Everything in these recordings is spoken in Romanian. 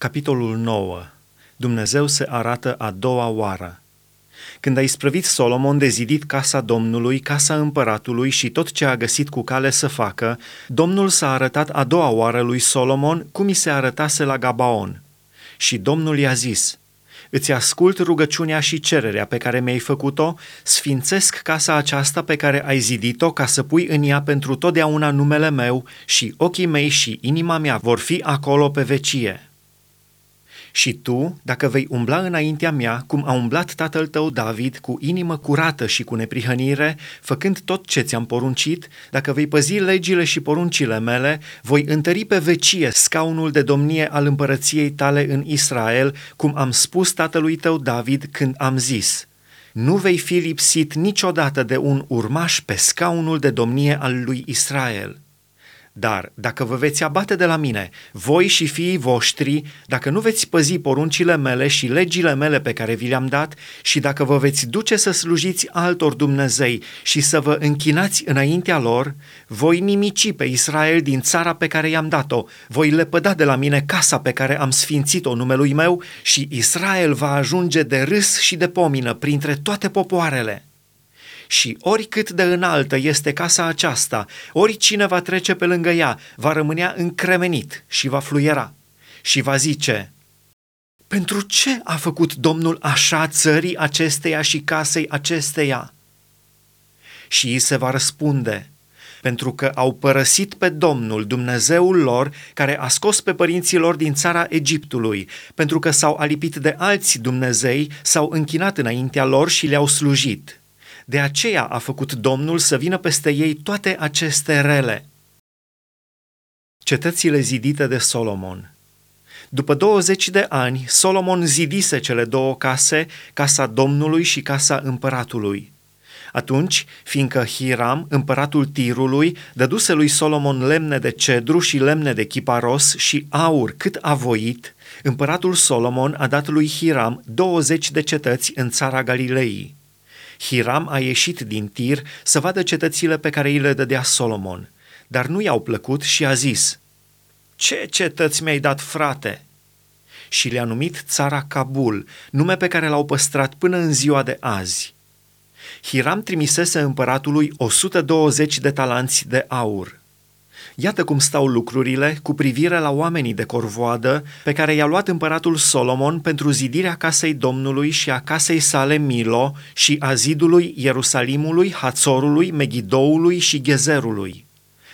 Capitolul 9. Dumnezeu se arată a doua oară. Când a isprăvit Solomon de zidit casa Domnului, casa împăratului și tot ce a găsit cu cale să facă, Domnul s-a arătat a doua oară lui Solomon cum i se arătase la Gabaon. Și Domnul i-a zis, Îți ascult rugăciunea și cererea pe care mi-ai făcut-o, sfințesc casa aceasta pe care ai zidit-o ca să pui în ea pentru totdeauna numele meu și ochii mei și inima mea vor fi acolo pe vecie. Și tu, dacă vei umbla înaintea mea, cum a umblat tatăl tău David, cu inimă curată și cu neprihănire, făcând tot ce ți-am poruncit, dacă vei păzi legile și poruncile mele, voi întări pe vecie scaunul de domnie al împărăției tale în Israel, cum am spus tatălui tău David când am zis – nu vei fi lipsit niciodată de un urmaș pe scaunul de domnie al lui Israel. Dar dacă vă veți abate de la mine, voi și fiii voștri, dacă nu veți păzi poruncile mele și legile mele pe care vi le-am dat, și dacă vă veți duce să slujiți altor Dumnezei și să vă închinați înaintea lor, voi nimici pe Israel din țara pe care i-am dat-o, voi lepăda de la mine casa pe care am sfințit-o numelui meu și Israel va ajunge de râs și de pomină printre toate popoarele și oricât de înaltă este casa aceasta, oricine va trece pe lângă ea, va rămânea încremenit și va fluiera și va zice, pentru ce a făcut Domnul așa țării acesteia și casei acesteia? Și îi se va răspunde, pentru că au părăsit pe Domnul, Dumnezeul lor, care a scos pe părinții lor din țara Egiptului, pentru că s-au alipit de alți Dumnezei, s-au închinat înaintea lor și le-au slujit. De aceea a făcut Domnul să vină peste ei toate aceste rele. Cetățile zidite de Solomon După 20 de ani, Solomon zidise cele două case, casa Domnului și casa împăratului. Atunci, fiindcă Hiram, împăratul Tirului, dăduse lui Solomon lemne de cedru și lemne de chiparos și aur cât a voit, împăratul Solomon a dat lui Hiram 20 de cetăți în țara Galilei. Hiram a ieșit din Tir să vadă cetățile pe care îi le dădea Solomon, dar nu i-au plăcut și a zis, Ce cetăți mi-ai dat, frate?" Și le-a numit țara Kabul, nume pe care l-au păstrat până în ziua de azi. Hiram trimisese împăratului 120 de talanți de aur – Iată cum stau lucrurile cu privire la oamenii de corvoadă pe care i-a luat împăratul Solomon pentru zidirea casei Domnului și a casei sale Milo și a zidului Ierusalimului, Hațorului, Megidoului și Gezerului.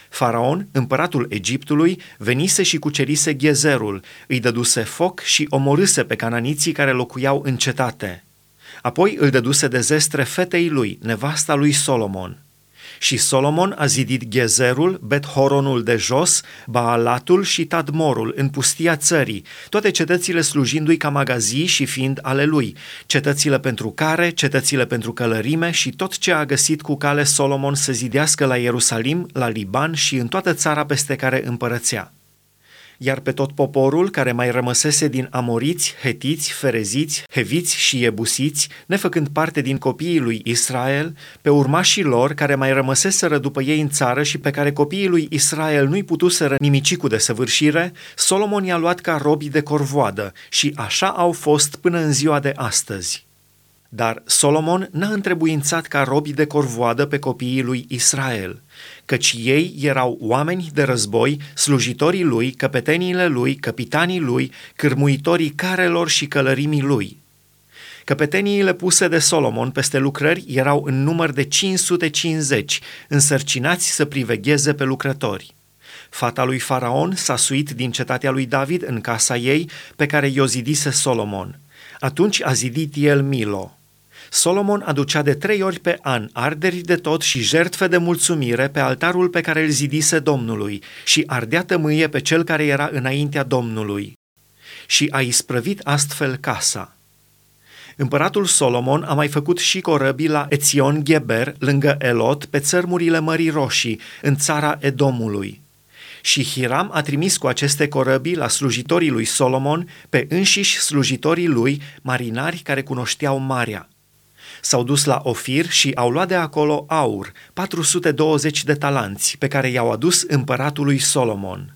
Faraon, împăratul Egiptului, venise și cucerise Gezerul, îi dăduse foc și omorâse pe cananiții care locuiau în cetate. Apoi îl dăduse de zestre fetei lui, nevasta lui Solomon – și Solomon a zidit Gezerul, Bethoronul de jos, Baalatul și Tadmorul în pustia țării, toate cetățile slujindu-i ca magazii și fiind ale lui, cetățile pentru care, cetățile pentru călărime și tot ce a găsit cu cale Solomon să zidească la Ierusalim, la Liban și în toată țara peste care împărățea iar pe tot poporul care mai rămăsese din amoriți, hetiți, fereziți, heviți și ebusiți, nefăcând parte din copiii lui Israel, pe urmașii lor care mai rămăseseră după ei în țară și pe care copiii lui Israel nu-i putuseră nimici cu desăvârșire, Solomon i-a luat ca robii de corvoadă și așa au fost până în ziua de astăzi. Dar Solomon n-a întrebuințat ca robii de corvoadă pe copiii lui Israel, căci ei erau oameni de război, slujitorii lui, căpeteniile lui, capitanii lui, cârmuitorii carelor și călărimii lui. Căpeteniile puse de Solomon peste lucrări erau în număr de 550, însărcinați să privegheze pe lucrători. Fata lui Faraon s-a suit din cetatea lui David în casa ei, pe care i-o zidise Solomon. Atunci a zidit el Milo. Solomon aducea de trei ori pe an arderi de tot și jertfe de mulțumire pe altarul pe care îl zidise Domnului și ardea tămâie pe cel care era înaintea Domnului. Și a isprăvit astfel casa. Împăratul Solomon a mai făcut și corăbii la Ețion Geber, lângă Elot, pe țărmurile Mării Roșii, în țara Edomului. Și Hiram a trimis cu aceste corăbii la slujitorii lui Solomon pe înșiși slujitorii lui, marinari care cunoșteau marea. S-au dus la Ofir și au luat de acolo aur, 420 de talanți, pe care i-au adus împăratului Solomon.